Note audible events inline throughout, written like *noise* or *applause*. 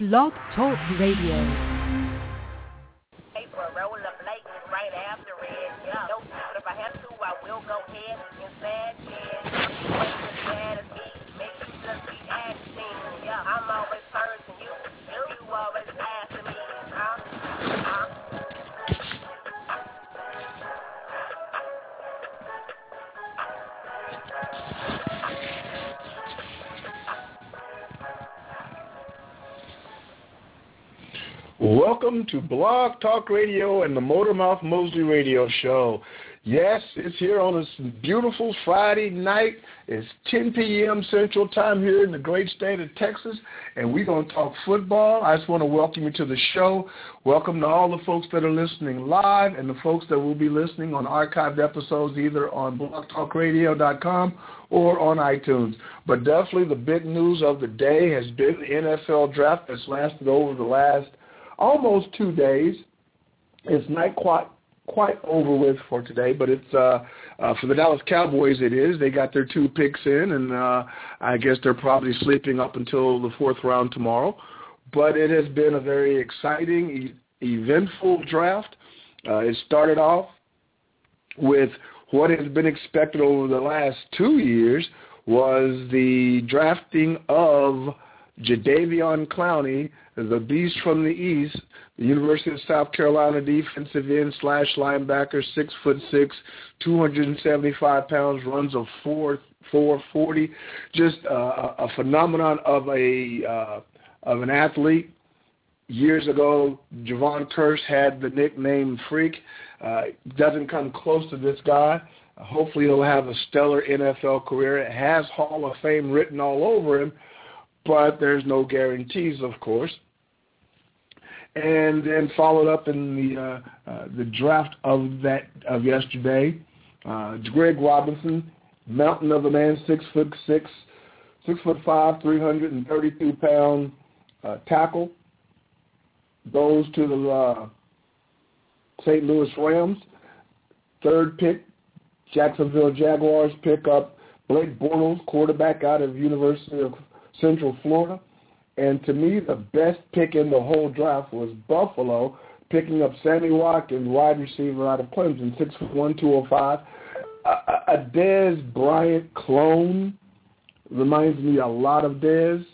Blog Talk Radio. right after it. Yeah. No, if I have to, I will go ahead Welcome to Blog Talk Radio and the Motormouth Mosley Radio Show. Yes, it's here on this beautiful Friday night. It's 10 p.m. Central Time here in the great state of Texas, and we're going to talk football. I just want to welcome you to the show. Welcome to all the folks that are listening live and the folks that will be listening on archived episodes either on blogtalkradio.com or on iTunes. But definitely the big news of the day has been the NFL draft that's lasted over the last almost two days. It's not quite quite over with for today, but it's uh, uh, for the Dallas Cowboys. It is. They got their two picks in, and uh, I guess they're probably sleeping up until the fourth round tomorrow. But it has been a very exciting, e- eventful draft. Uh, it started off with what has been expected over the last two years was the drafting of Jadeveon Clowney, the beast from the east, the University of South Carolina defensive end slash linebacker, six foot six, 275 pounds, runs a four four forty, just uh, a phenomenon of a uh, of an athlete. Years ago, Jevon Kearse had the nickname Freak. Uh, doesn't come close to this guy. Hopefully, he'll have a stellar NFL career. It has Hall of Fame written all over him, but there's no guarantees, of course and then followed up in the uh, uh, the draft of that of yesterday. Uh, Greg Robinson, mountain of a man, six foot six, six foot five, three hundred and thirty-two pound uh, tackle, goes to the uh, St. Louis Rams. Third pick, Jacksonville Jaguars pick up Blake Bortles, quarterback out of University of Central Florida. And to me, the best pick in the whole draft was Buffalo, picking up Sammy Watkins, wide receiver out of Clemson, six foot one, two hundred five. A, a Dez Bryant clone reminds me a lot of Dez.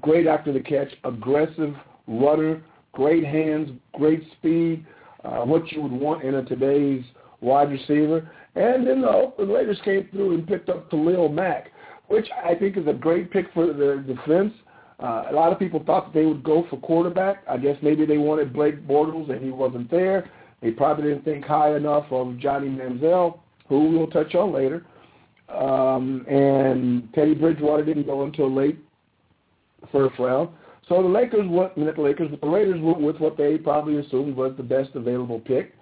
Great after the catch, aggressive runner, great hands, great speed, uh, what you would want in a today's wide receiver. And then the Oakland Raiders came through and picked up Khalil Mack which I think is a great pick for the defense. Uh, a lot of people thought that they would go for quarterback. I guess maybe they wanted Blake Bortles and he wasn't there. They probably didn't think high enough of Johnny Manziel, who we'll touch on later. Um, and Teddy Bridgewater didn't go until late first round. So the Lakers went, the Lakers, the Raiders went with what they probably assumed was the best available pick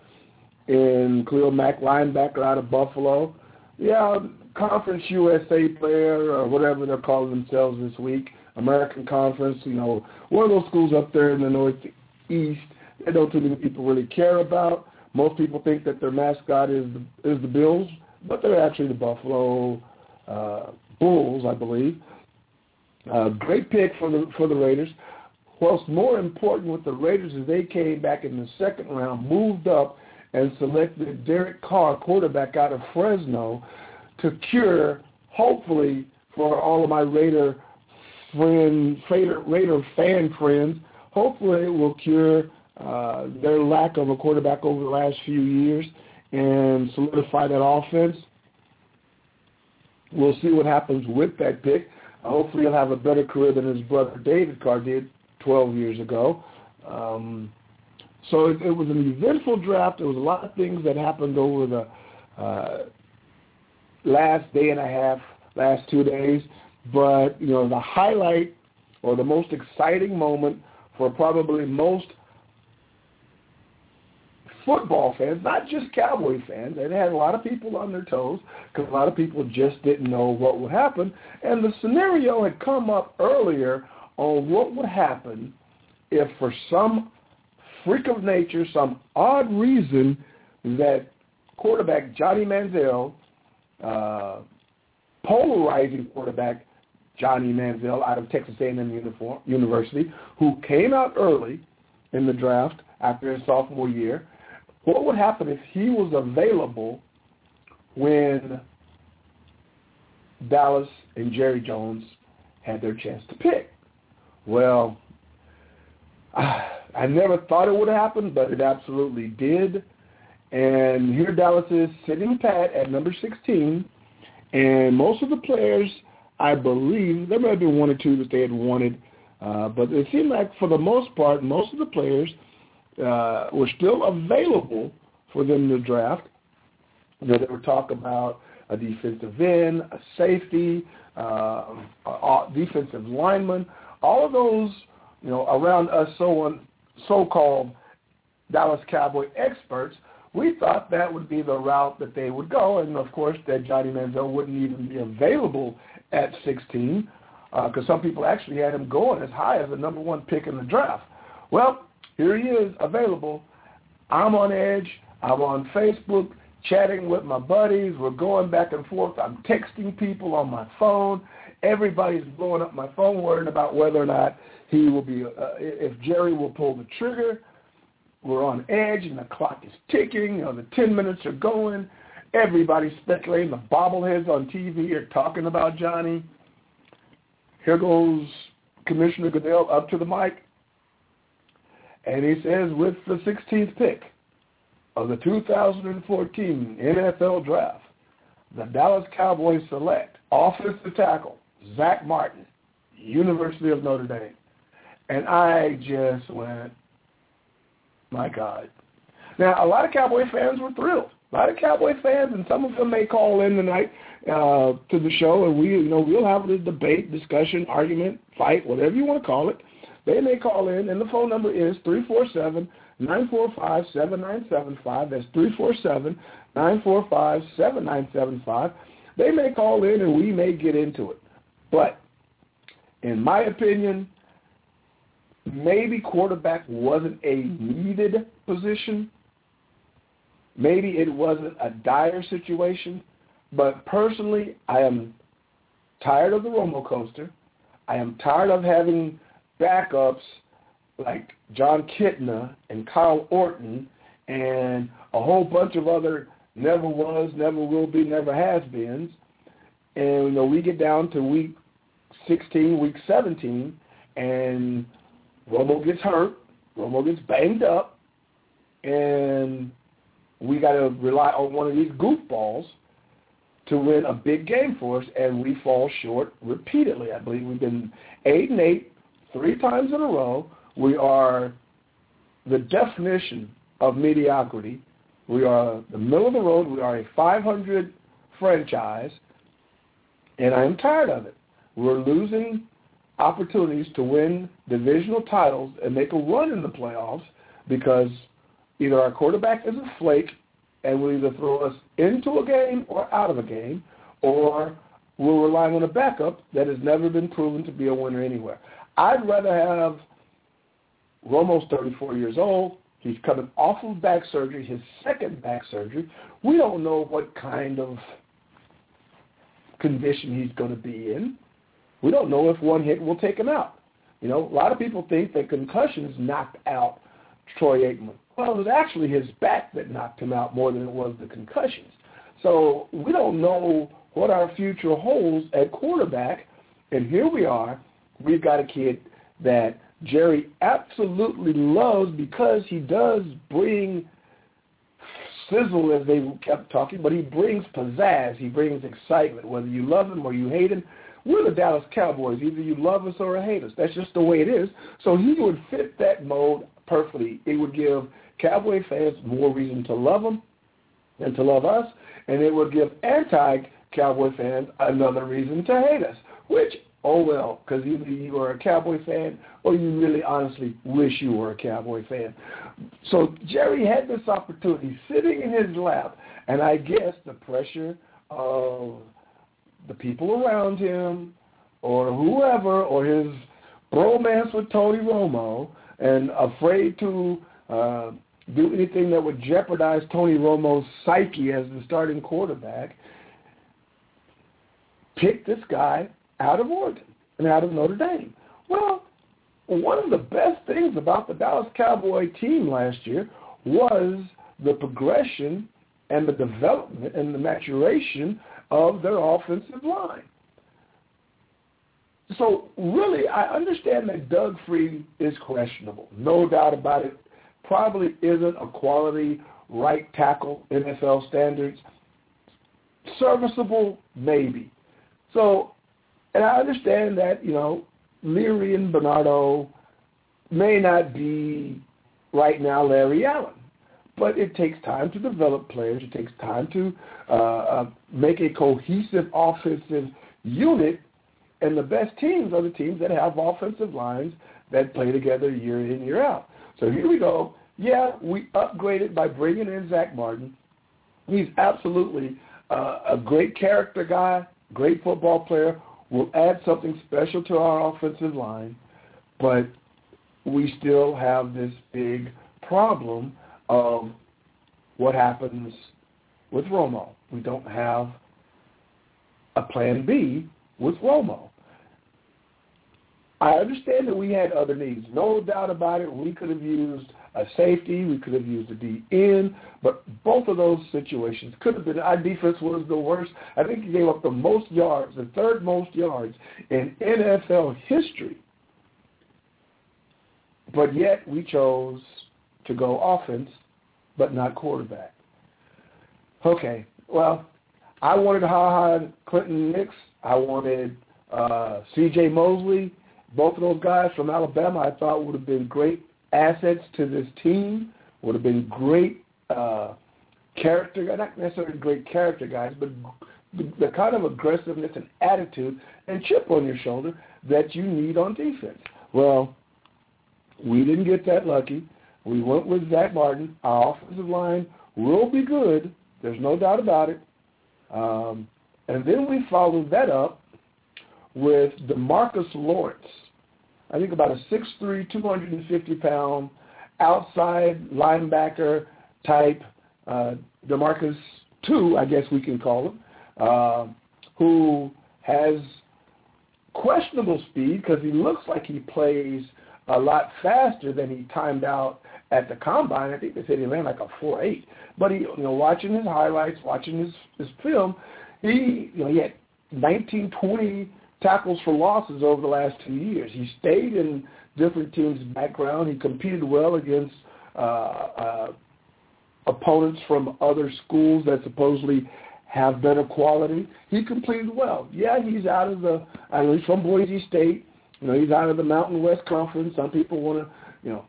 in Khalil Mack, linebacker out of Buffalo. Yeah, Conference USA player or whatever they're calling themselves this week, American Conference, you know, one of those schools up there in the Northeast that don't too many people really care about. Most people think that their mascot is the, is the Bills, but they're actually the Buffalo uh, Bulls, I believe. Uh, great pick for the for the Raiders. What's more important with the Raiders is they came back in the second round, moved up, and selected Derek Carr, quarterback out of Fresno, to cure, hopefully, for all of my Raider friend, Raider, Raider fan friends, hopefully it will cure uh, their lack of a quarterback over the last few years and solidify that offense. We'll see what happens with that pick. Hopefully he'll have a better career than his brother David Carr did 12 years ago. Um, so it, it was an eventful draft. There was a lot of things that happened over the uh, last day and a half, last two days. But, you know, the highlight or the most exciting moment for probably most football fans, not just Cowboy fans. It had a lot of people on their toes because a lot of people just didn't know what would happen. And the scenario had come up earlier on what would happen if for some freak of nature, some odd reason that quarterback Johnny Manziel, uh, polarizing quarterback, Johnny Manziel out of Texas A&M uniform, University, who came out early in the draft after his sophomore year. What would happen if he was available when Dallas and Jerry Jones had their chance to pick? Well, *sighs* never thought it would happen, but it absolutely did. And here Dallas is sitting pat at number 16, and most of the players, I believe, there may have been one or two that they had wanted, uh, but it seemed like for the most part, most of the players uh, were still available for them to draft. You know, they were talk about a defensive end, a safety, uh, a defensive lineman, all of those, you know, around us so so-called Dallas Cowboy experts, we thought that would be the route that they would go, and of course that Johnny Manziel wouldn't even be available at 16, because uh, some people actually had him going as high as the number one pick in the draft. Well, here he is available. I'm on edge. I'm on Facebook chatting with my buddies. We're going back and forth. I'm texting people on my phone. Everybody's blowing up my phone worrying about whether or not he will be, uh, if Jerry will pull the trigger. We're on edge and the clock is ticking. The 10 minutes are going. Everybody's speculating. The bobbleheads on TV are talking about Johnny. Here goes Commissioner Goodell up to the mic. And he says, with the 16th pick of the 2014 NFL Draft, the Dallas Cowboys select offensive tackle Zack Martin, University of Notre Dame. And I just went, my God. Now, a lot of Cowboy fans were thrilled. A lot of Cowboy fans, and some of them may call in tonight uh, to the show, and we, you know, we'll have a debate, discussion, argument, fight, whatever you want to call it. They may call in, and the phone number is three four seven nine four five seven nine seven five. That's three four seven nine four five seven nine seven five. They may call in, and we may get into it. But in my opinion, maybe quarterback wasn't a needed position. Maybe it wasn't a dire situation. But personally, I am tired of the Romo coaster. I am tired of having backups like Jon Kitna and Kyle Orton and a whole bunch of other never was, never will be, never has beens. And you know, we get down to week 16, week 17, and Romo gets hurt, Romo gets banged up, and we got to rely on one of these goofballs to win a big game for us, and we fall short repeatedly. I believe we've been eight and eight three times in a row. We are the definition of mediocrity. We are the middle of the road. We are a 500 franchise, and I am tired of it. We're losing opportunities to win divisional titles and make a run in the playoffs because either our quarterback is a flake and will either throw us into a game or out of a game, or we're relying on a backup that has never been proven to be a winner anywhere. I'd rather have Romo's 34 years old. He's coming off of back surgery, his second back surgery. We don't know what kind of condition he's going to be in. We don't know if one hit will take him out. You know, a lot of people think that concussions knocked out Troy Aikman. Well, it was actually his back that knocked him out more than it was the concussions. So we don't know what our future holds at quarterback. And here we are. We've got a kid that Jerry absolutely loves because he does bring sizzle, as they kept talking, but he brings pizzazz. He brings excitement, whether you love him or you hate him. We're the Dallas Cowboys. Either you love us or hate us. That's just the way it is. So he would fit that mold perfectly. It would give Cowboy fans more reason to love him and to love us, and it would give anti-Cowboy fans another reason to hate us, which, oh well, because either you are a Cowboy fan or you really honestly wish you were a Cowboy fan. So Jerry had this opportunity sitting in his lap, and I guess the pressure of the people around him or whoever or his bromance with Tony Romo and afraid to uh, do anything that would jeopardize Tony Romo's psyche as the starting quarterback, pick this guy out of Oregon and out of Notre Dame. Well, one of the best things about the Dallas Cowboy team last year was the progression and the development and the maturation of their offensive line. So really, I understand that Doug Free is questionable. No doubt about it. Probably isn't a quality right tackle NFL standards. Serviceable, maybe. So, and I understand that, you know, Leary and Bernadeau may not be right now Larry Allen. But it takes time to develop players. It takes time to uh, uh, make a cohesive offensive unit. And the best teams are the teams that have offensive lines that play together year in, year out. So here we go. Yeah, we upgraded by bringing in Zack Martin. He's absolutely uh, a great character guy, great football player, will add something special to our offensive line, but we still have this big problem of what happens with Romo. We don't have a plan B with Romo. I understand that we had other needs. No doubt about it. We could have used a safety. We could have used a D in, but both of those situations could have been. Our defense was the worst. I think he gave up the most yards, the third most yards in NFL history. But yet we chose to go offense, but not quarterback. Okay, well, I wanted Ha Ha Clinton-Dix. I wanted uh, C.J. Mosley. Both of those guys from Alabama I thought would have been great assets to this team, would have been great uh, character, not necessarily great character guys, but the, the kind of aggressiveness and attitude and chip on your shoulder that you need on defense. Well, we didn't get that lucky. We went with Zack Martin. Our offensive line will be good. There's no doubt about it. Um, and then we followed that up with Demarcus Lawrence. I think about a 6'3", 250-pound outside linebacker type, uh, Demarcus 2, I guess we can call him, uh, who has questionable speed because he looks like he plays a lot faster than he timed out at the combine. I think they said he ran like a four eight. But he, you know, watching his highlights, watching his his film, he, you know, he had 19, 20 tackles for losses over the last two years. He stayed in different teams' background. He competed well against uh, uh, opponents from other schools that supposedly have better quality. He completed well. Yeah, he's out of the. I he's from Boise State. You know, he's out of the Mountain West Conference. Some people want to, you know,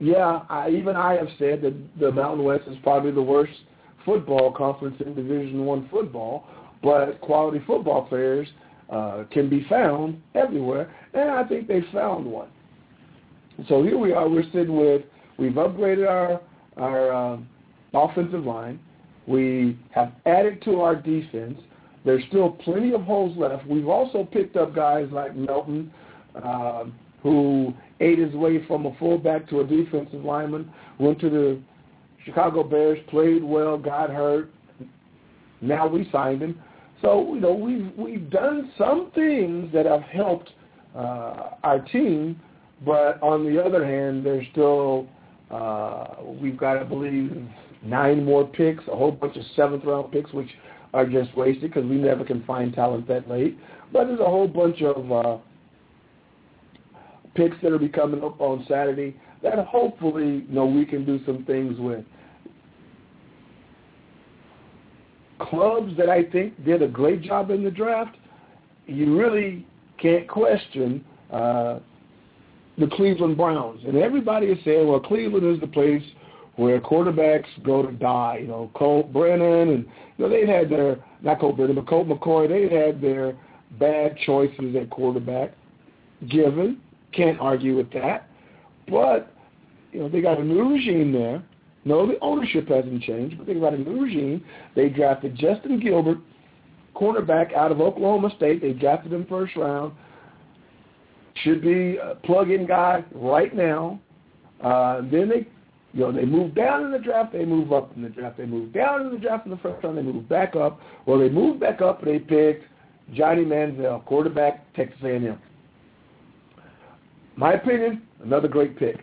yeah, I, even I have said that the Mountain West is probably the worst football conference in Division One football, but quality football players uh, can be found everywhere, and I think they found one. So here we are. We're sitting with we've upgraded our our uh, offensive line. We have added to our defense. There's still plenty of holes left. We've also picked up guys like Melton, uh, who ate his way from a fullback to a defensive lineman, went to the Chicago Bears, played well, got hurt. Now we signed him. So, you know, we've, we've done some things that have helped uh, our team, but on the other hand, there's still, uh, we've got, I believe, nine more picks, a whole bunch of seventh-round picks, which are just wasted because we never can find talent that late. But there's a whole bunch of uh, picks that will be coming up on Saturday that hopefully you know we can do some things with. Clubs that I think did a great job in the draft, you really can't question uh, the Cleveland Browns. And everybody is saying, well, Cleveland is the place where quarterbacks go to die. You know, Colt Brennan and you know they had their not Colt Brennan, but Colt McCoy. They had their bad choices at quarterback. Given, can't argue with that. But, you know, they got a new regime there. No, the ownership hasn't changed, but they got a new regime. They drafted Justin Gilbert, cornerback out of Oklahoma State. They drafted him first round. Should be a plug-in guy right now. Uh, then they, you know, they move down in the draft. They move up in the draft. They move down in the draft in the first round. They move back up. Well, they moved back up. They picked Johnny Manziel, quarterback, Texas A&M. My opinion, another great pick.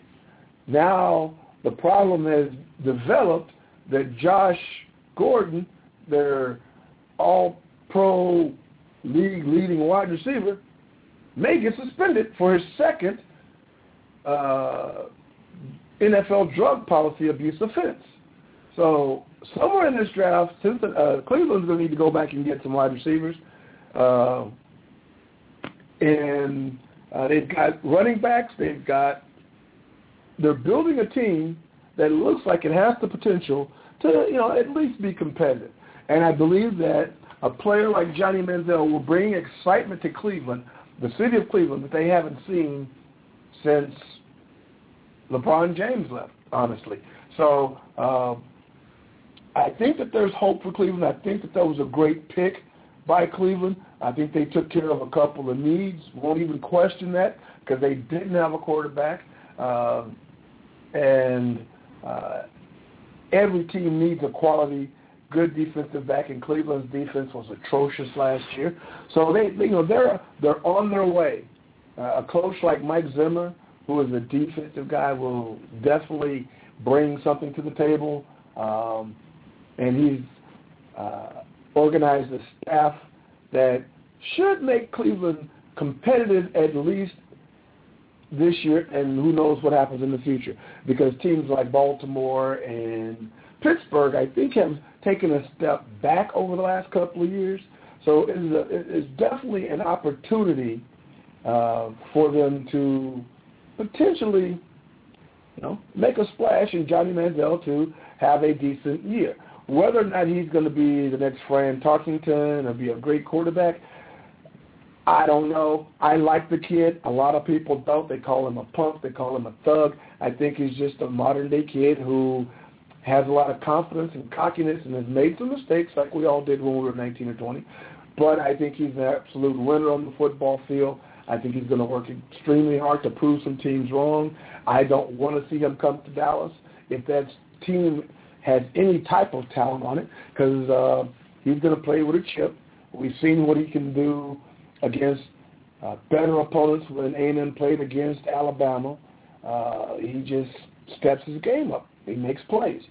Now the problem has developed that Josh Gordon, their all-pro league leading wide receiver, may get suspended for his second uh, NFL drug policy abuse offense. So somewhere in this draft, since uh, Cleveland's going to need to go back and get some wide receivers, uh, and uh, they've got running backs, they've got they're building a team that looks like it has the potential to you know at least be competitive. And I believe that a player like Johnny Manziel will bring excitement to Cleveland, the city of Cleveland, that they haven't seen since LeBron James left, honestly. So uh, I think that there's hope for Cleveland. I think that that was a great pick by Cleveland. I think they took care of a couple of needs. Won't even question that because they didn't have a quarterback. Uh, and uh, every team needs a quality, good defensive back, and Cleveland's defense was atrocious last year. So they, you know, they're they're on their way. Uh, a coach like Mike Zimmer, who is a defensive guy, will definitely bring something to the table. Um, and he's uh, organized a staff that should make Cleveland competitive at least this year, and who knows what happens in the future. Because teams like Baltimore and Pittsburgh, I think, have taken a step back over the last couple of years. So it is, a, it is definitely an opportunity uh, for them to potentially, you know, make a splash in Johnny Manziel to have a decent year. Whether or not he's going to be the next Fran Tarkenton or be a great quarterback, I don't know. I like the kid. A lot of people don't. They call him a punk. They call him a thug. I think he's just a modern day kid who has a lot of confidence and cockiness and has made some mistakes like we all did when we were 19 or 20. But I think he's an absolute winner on the football field. I think he's going to work extremely hard to prove some teams wrong. I don't want to see him come to Dallas if that team has any type of talent on it because uh, he's going to play with a chip. We've seen what he can do against uh, better opponents when A&M played against Alabama. Uh, he just steps his game up. He makes plays.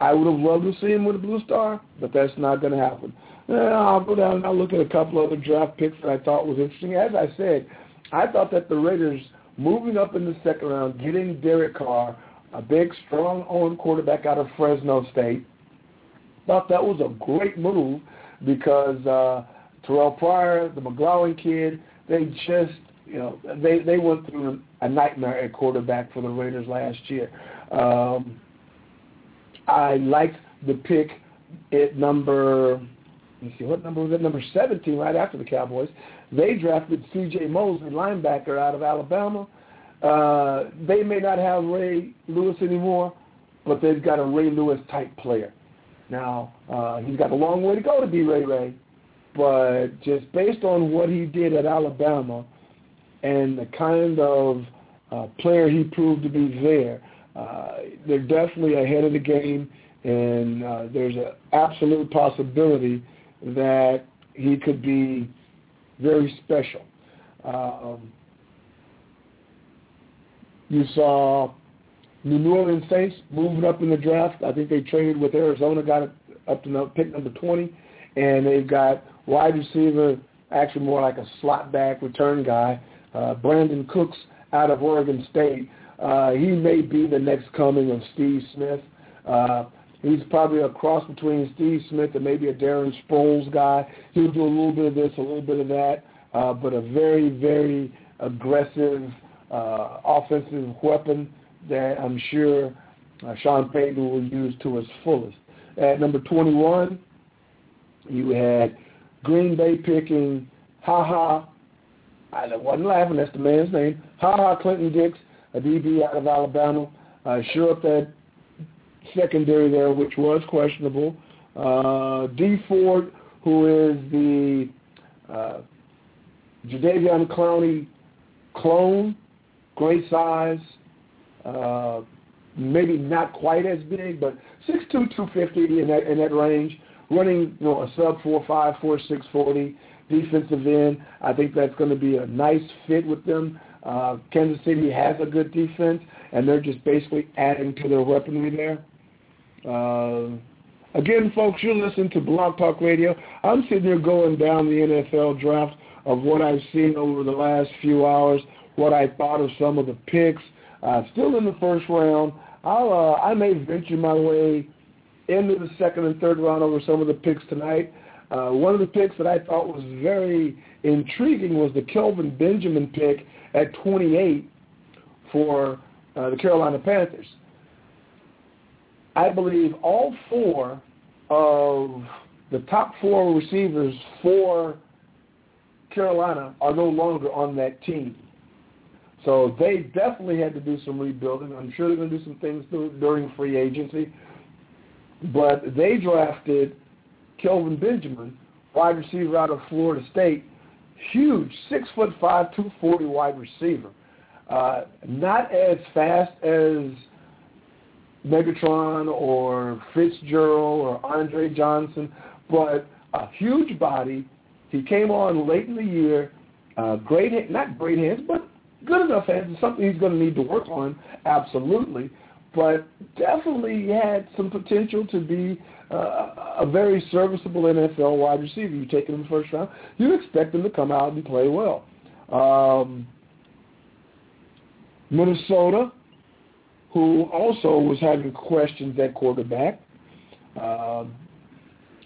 I would have loved to see him with a blue star, but that's not going to happen. I'll go down and I'll look at a couple other draft picks that I thought was interesting. As I said, I thought that the Raiders moving up in the second round, getting Derek Carr, a big, strong arm quarterback out of Fresno State, thought that was a great move because uh, Terrell Pryor, the McGloin kid, they just, you know, they, they went through a nightmare at quarterback for the Raiders last year. Um, I liked the pick at number, me see, what number was it? Number 17, right after the Cowboys. They drafted C.J. Mosley, linebacker out of Alabama. Uh, they may not have Ray Lewis anymore, but they've got a Ray Lewis type player. Now, uh, he's got a long way to go to be Ray Ray, but just based on what he did at Alabama and the kind of uh, player he proved to be there, uh, they're definitely ahead of the game, and uh, there's an absolute possibility that he could be very special. Um, you saw New Orleans Saints moving up in the draft. I think they traded with Arizona, got up to pick number 20, and they've got wide receiver, actually more like a slot back return guy, uh, Brandin Cooks out of Oregon State. Uh, he may be the next coming of Steve Smith. Uh, he's probably a cross between Steve Smith and maybe a Darren Sproles guy. He'll do a little bit of this, a little bit of that, uh, but a very, very aggressive uh, offensive weapon that I'm sure uh, Sean Payton will use to his fullest. At number 21, you had Green Bay picking Ha Ha. I wasn't laughing. That's the man's name. Ha Ha Clinton-Dix, a DB out of Alabama. Uh, sure up that secondary there, which was questionable. Uh, Dee Ford, who is the uh, Jadeveon Clowney clone, great size, uh, maybe not quite as big, but 6'2", 250 in that in that range running you know a sub four five four six forty defensive end. I think that's going to be a nice fit with them. Uh, Kansas City has a good defense, and they're just basically adding to their weaponry there. Uh, again, folks, you're listening to Blog Talk Radio. I'm sitting here going down the NFL draft of what I've seen over the last few hours, what I thought of some of the picks. Uh, still in the first round. I'll, uh, I may venture my way into the second and third round over some of the picks tonight. Uh, one of the picks that I thought was very intriguing was the Kelvin Benjamin pick at 28 for uh, the Carolina Panthers. I believe all four of the top four receivers for Carolina are no longer on that team. So they definitely had to do some rebuilding. I'm sure they're going to do some things during free agency. But they drafted Kelvin Benjamin, wide receiver out of Florida State, huge, six foot five, two forty wide receiver. Uh, not as fast as Megatron or Fitzgerald or Andre Johnson, but a huge body. He came on late in the year. Uh, great, not great hands, but good enough hands. It's something he's going to need to work on, absolutely. But definitely had some potential to be uh, a very serviceable NFL wide receiver. You take him in the first round, you expect him to come out and play well. Um, Minnesota, who also was having questions at quarterback. Uh,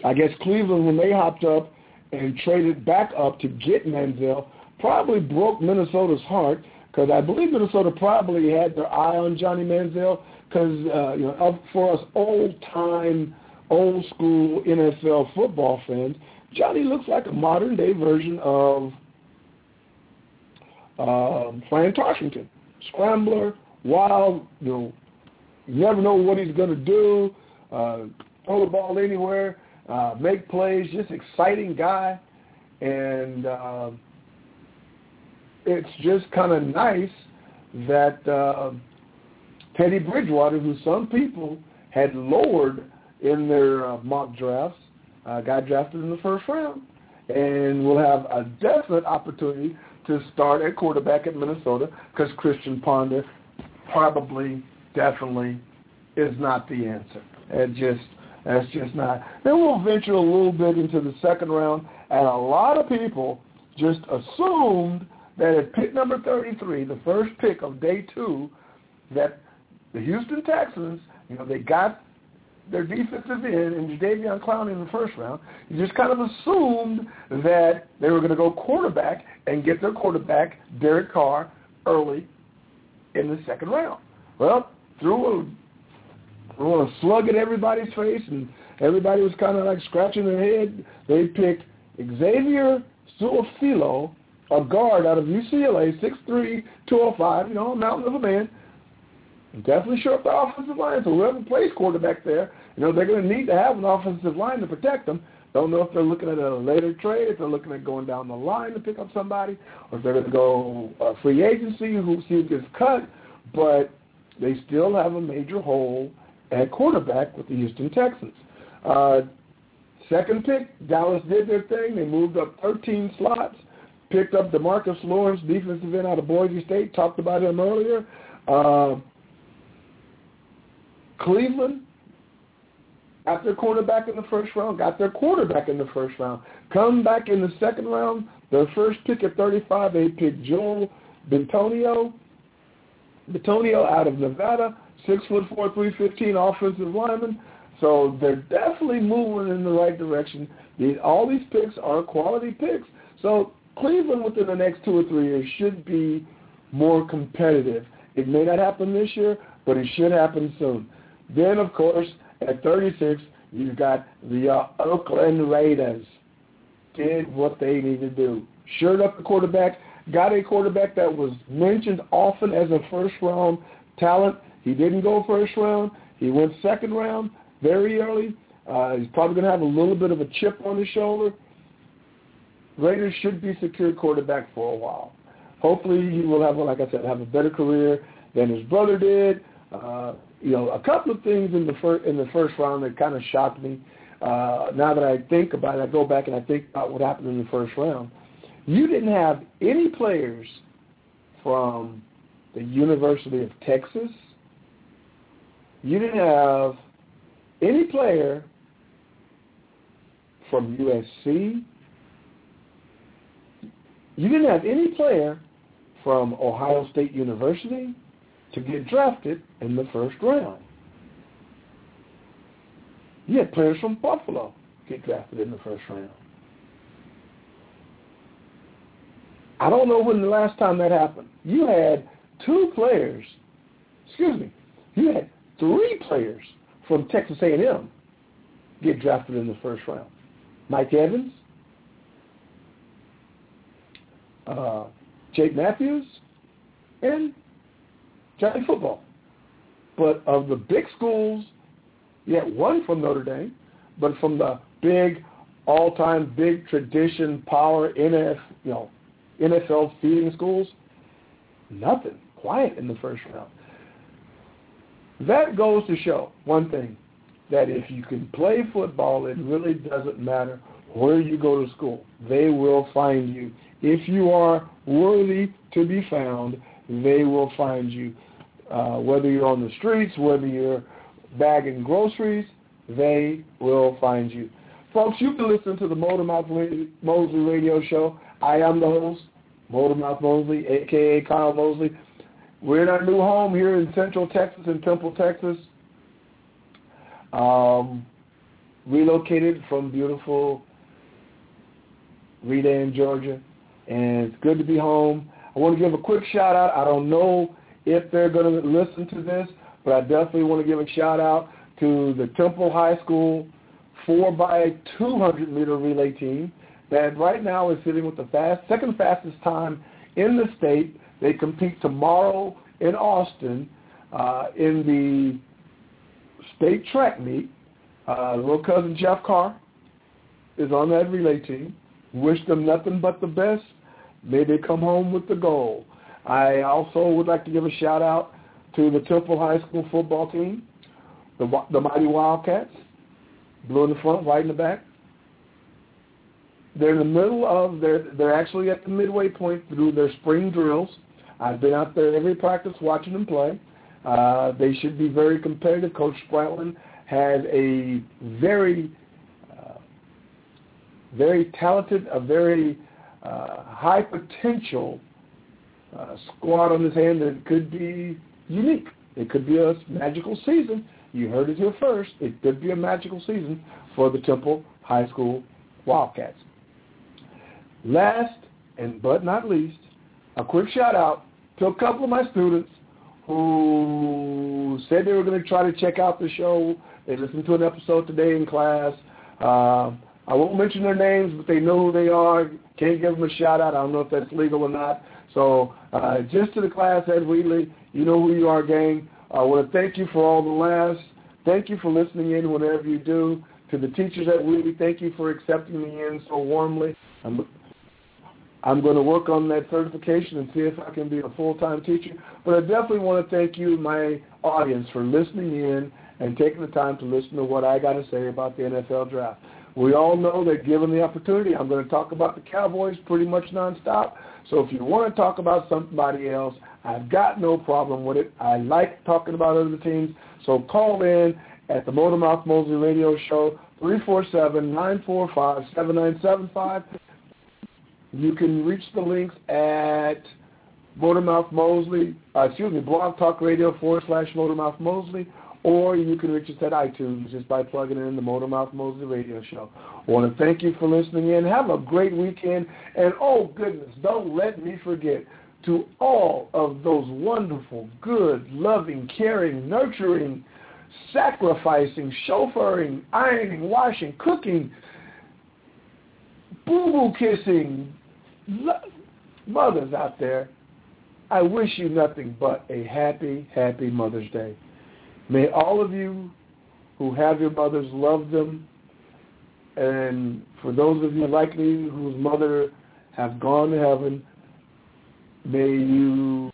I guess Cleveland, when they hopped up and traded back up to get Manziel, probably broke Minnesota's heart because I believe Minnesota probably had their eye on Johnny Manziel because uh, you know for us old time, old school NFL football fans, Johnny looks like a modern day version of um, Fran Tarkenton, scrambler, wild, you know, you never know what he's going to do. Uh, throw the ball anywhere, uh, make plays, just exciting guy. And uh, it's just kind of nice that uh, Teddy Bridgewater, who some people had lowered in their uh, mock drafts, uh, got drafted in the first round and will have a definite opportunity to start at quarterback at Minnesota because Christian Ponder probably definitely is not the answer. It just that's just not. Then we'll venture a little bit into the second round, and a lot of people just assumed that at pick number 33, the first pick of day two, that the Houston Texans, you know, they got their defensive end and Jadeveon Clowney in the first round. You just kind of assumed that they were going to go quarterback and get their quarterback, Derek Carr, early in the second round. Well, threw a threw a slug at everybody's face, and everybody was kind of like scratching their head. They picked Xavier Su'a-Filo, a guard out of UCLA, 6'3", 205, you know, a mountain of a man. Definitely short the offensive line, so whoever plays quarterback there, you know, they're going to need to have an offensive line to protect them. Don't know if they're looking at a later trade, if they're looking at going down the line to pick up somebody, or if they're going to go uh, free agency, who see who gets cut. But they still have a major hole at quarterback with the Houston Texans. Uh, second pick, Dallas did their thing. They moved up 13 slots, picked up Demarcus Lawrence, defensive end out of Boise State. Talked about him earlier. Uh, Cleveland got their quarterback in the first round, got their quarterback in the first round. Come back in the second round, their first pick at 35, they picked Joel Bitonio, Bitonio out of Nevada, six foot four, three fifteen offensive lineman. So they're definitely moving in the right direction. These, all these picks are quality picks. So Cleveland within the next two or three years should be more competitive. It may not happen this year, but it should happen soon. Then, of course, at 36, you've got the uh, Oakland Raiders. Did what they need to do. Shored up the quarterback. Got a quarterback that was mentioned often as a first-round talent. He didn't go first round. He went second round very early. Uh, he's probably going to have a little bit of a chip on his shoulder. Raiders should be secure quarterback for a while. Hopefully, he will have, like I said, have a better career than his brother did. Uh, you know, a couple of things in the first in the first round that kind of shocked me. uh, now that I think about it, I go back and I think about what happened in the first round. You didn't have any players from the University of Texas. You didn't have any player from USC. You didn't have any player from Ohio State University to get drafted in the first round. You had players from Buffalo get drafted in the first round. I don't know when the last time that happened. You had two players, excuse me, you had three players from Texas A&M get drafted in the first round. Mike Evans, uh, Jake Matthews, and Johnny Football. But of the big schools, had one from Notre Dame, but from the big, all-time big tradition power NF, you know, NFL feeding schools, nothing. Quiet in the first round. That goes to show one thing, that if you can play football, it really doesn't matter where you go to school. They will find you. If you are worthy to be found, they will find you. Uh, whether you're on the streets, whether you're bagging groceries, they will find you. Folks, you can listen to the Motormouth Mosley radio show. I am the host, Motormouth Mosley, a.k.a. Kyle Mosley. We're in our new home here in Central Texas, in Temple, Texas. Um, relocated from beautiful Redan, Georgia, and it's good to be home. I want to give a quick shout out. I don't know if they're going to listen to this, but I definitely want to give a shout out to the Temple High School 4 by 200 meter relay team that right now is sitting with the fast second fastest time in the state. They compete tomorrow in Austin uh, in the state track meet. Uh, little cousin Jeff Carr is on that relay team. Wish them nothing but the best. May they come home with the gold. I also would like to give a shout out to the Temple High School football team, the, the Mighty Wildcats, blue in the front, white in the back. They're in the middle of their. They're actually at the midway point through their spring drills. I've been out there every practice watching them play. Uh, they should be very competitive. Coach Spratling has a very, uh, very talented, a very uh, high potential uh, squad on his hand that could be unique. It could be a magical season. You heard it here first. It could be a magical season for the Temple High School Wildcats. Last and but not least, a quick shout out to a couple of my students who said they were going to try to check out the show. They listened to an episode today in class. Uh, I won't mention their names, but they know who they are. Can't give them a shout out. I don't know if that's legal or not. So uh, just to the class Ed Wheatley, you know who you are, gang. I want to thank you for all the laughs. Thank you for listening in whenever you do. To the teachers at Wheatley, thank you for accepting me in so warmly. I'm, I'm going to work on that certification and see if I can be a full-time teacher. But I definitely want to thank you, my audience, for listening in and taking the time to listen to what I got to say about the NFL draft. We all know that given the opportunity, I'm going to talk about the Cowboys pretty much nonstop. So if you want to talk about somebody else, I've got no problem with it. I like talking about other teams. So call in at the Motormouth Mosley Radio Show, 347-945-7975. You can reach the links at Motormouth Mosley, uh, excuse me, Blog Talk Radio forward slash Motormouth Mosley, or you can reach us at iTunes just by plugging in the Motormouth Mosley Radio Show. I want to thank you for listening in. Have a great weekend. And oh, goodness, don't let me forget to all of those wonderful, good, loving, caring, nurturing, sacrificing, chauffeuring, ironing, washing, cooking, boo-boo kissing mothers out there, I wish you nothing but a happy, happy Mother's Day. May all of you who have your mothers love them. And for those of you like me whose mother have gone to heaven, may you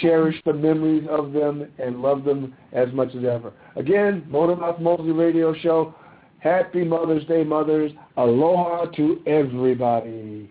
cherish the memories of them and love them as much as ever. Again, Motormouth Mosley Radio Show. Happy Mother's Day, mothers. Aloha to everybody.